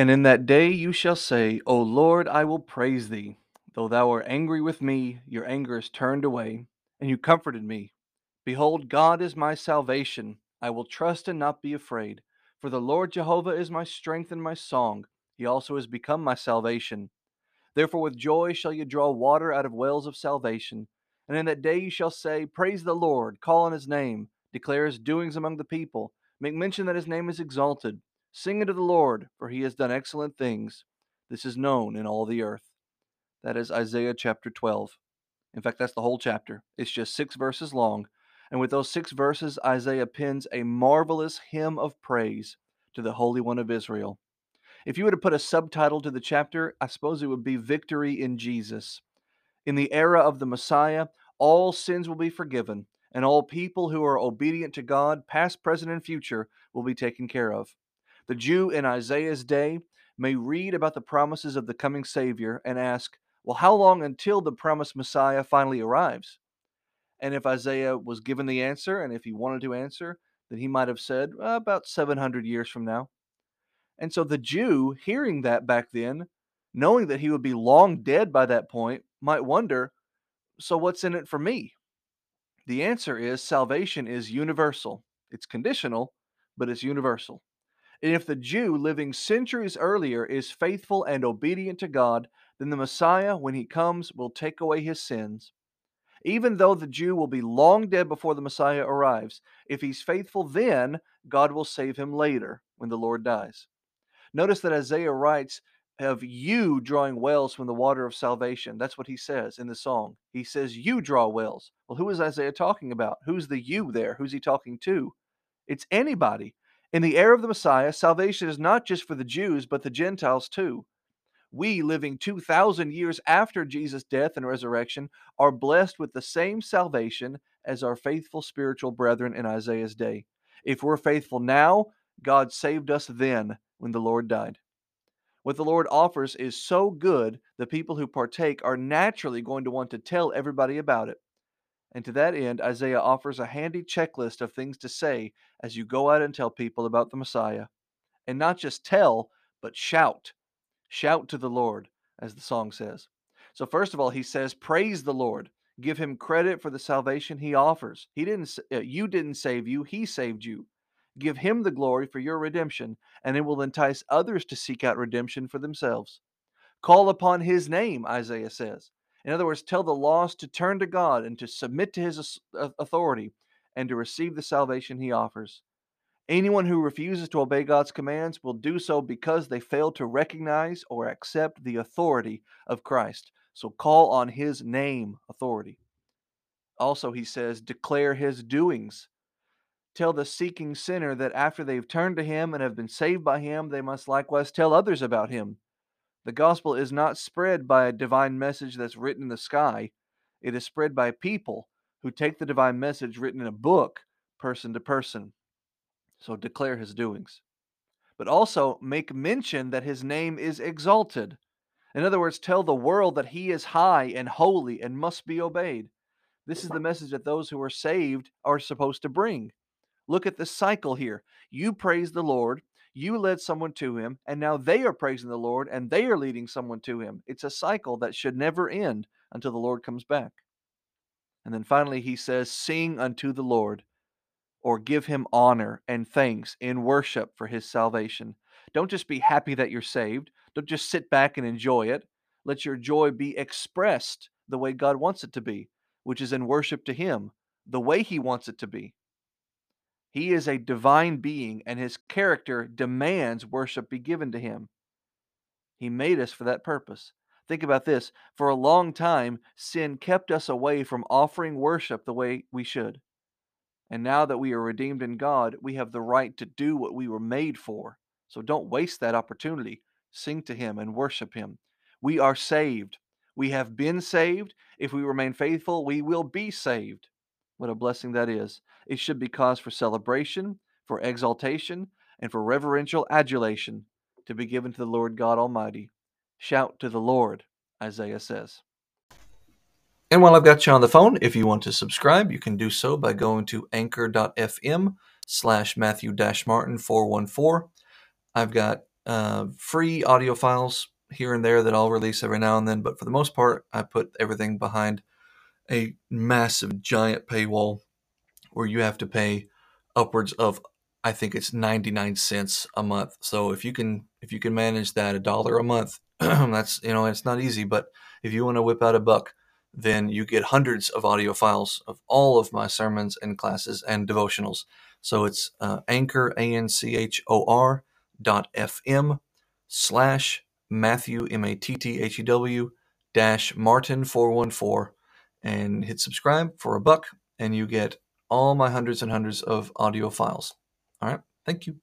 And in that day you shall say, O Lord, I will praise thee. Though thou art angry with me, your anger is turned away, and you comforted me. Behold, God is my salvation. I will trust and not be afraid. For the Lord Jehovah is my strength and my song. He also has become my salvation. Therefore, with joy shall you draw water out of wells of salvation. And in that day you shall say, Praise the Lord, call on his name, declare his doings among the people, make mention that his name is exalted. Sing unto the Lord, for he has done excellent things. This is known in all the earth. That is Isaiah chapter 12. In fact, that's the whole chapter. It's just six verses long. And with those six verses, Isaiah pens a marvelous hymn of praise to the Holy One of Israel. If you were to put a subtitle to the chapter, I suppose it would be Victory in Jesus. In the era of the Messiah, all sins will be forgiven, and all people who are obedient to God, past, present, and future, will be taken care of. The Jew in Isaiah's day may read about the promises of the coming Savior and ask, well, how long until the promised Messiah finally arrives? And if Isaiah was given the answer, and if he wanted to answer, then he might have said, well, about 700 years from now. And so the Jew, hearing that back then, knowing that he would be long dead by that point, might wonder, so what's in it for me? The answer is salvation is universal. It's conditional, but it's universal. And if the Jew living centuries earlier is faithful and obedient to God, then the Messiah, when he comes, will take away his sins. Even though the Jew will be long dead before the Messiah arrives, if he's faithful then, God will save him later when the Lord dies. Notice that Isaiah writes of you drawing wells from the water of salvation. That's what he says in the song. He says, You draw wells. Well, who is Isaiah talking about? Who's the you there? Who's he talking to? It's anybody. In the era of the Messiah, salvation is not just for the Jews, but the Gentiles too. We, living 2,000 years after Jesus' death and resurrection, are blessed with the same salvation as our faithful spiritual brethren in Isaiah's day. If we're faithful now, God saved us then when the Lord died. What the Lord offers is so good, the people who partake are naturally going to want to tell everybody about it. And to that end, Isaiah offers a handy checklist of things to say as you go out and tell people about the Messiah. And not just tell, but shout. Shout to the Lord, as the song says. So, first of all, he says, Praise the Lord. Give him credit for the salvation he offers. He didn't, uh, you didn't save you, he saved you. Give him the glory for your redemption, and it will entice others to seek out redemption for themselves. Call upon his name, Isaiah says. In other words, tell the lost to turn to God and to submit to his uh, authority and to receive the salvation he offers. Anyone who refuses to obey God's commands will do so because they fail to recognize or accept the authority of Christ. So call on his name authority. Also, he says, declare his doings. Tell the seeking sinner that after they've turned to him and have been saved by him, they must likewise tell others about him. The gospel is not spread by a divine message that's written in the sky. It is spread by people who take the divine message written in a book, person to person. So declare his doings. But also make mention that his name is exalted. In other words, tell the world that he is high and holy and must be obeyed. This is the message that those who are saved are supposed to bring. Look at the cycle here. You praise the Lord, you led someone to him, and now they are praising the Lord and they are leading someone to him. It's a cycle that should never end until the Lord comes back. And then finally, he says, Sing unto the Lord, or give him honor and thanks in worship for his salvation. Don't just be happy that you're saved, don't just sit back and enjoy it. Let your joy be expressed the way God wants it to be, which is in worship to him, the way he wants it to be. He is a divine being, and his character demands worship be given to him. He made us for that purpose. Think about this for a long time, sin kept us away from offering worship the way we should. And now that we are redeemed in God, we have the right to do what we were made for. So don't waste that opportunity. Sing to Him and worship Him. We are saved. We have been saved. If we remain faithful, we will be saved. What a blessing that is. It should be cause for celebration, for exaltation, and for reverential adulation to be given to the Lord God Almighty. Shout to the Lord, Isaiah says. And while I've got you on the phone, if you want to subscribe, you can do so by going to anchor.fm slash Matthew Martin 414. I've got uh, free audio files here and there that I'll release every now and then, but for the most part, I put everything behind a massive, giant paywall where you have to pay upwards of I think it's 99 cents a month. So if you can if you can manage that a dollar a month, that's you know it's not easy, but if you want to whip out a buck, then you get hundreds of audio files of all of my sermons and classes and devotionals. So it's uh, anchor a n c h o r dot fm slash Matthew M A T T H E W dash Martin four one four, and hit subscribe for a buck, and you get all my hundreds and hundreds of audio files. All right. Thank you.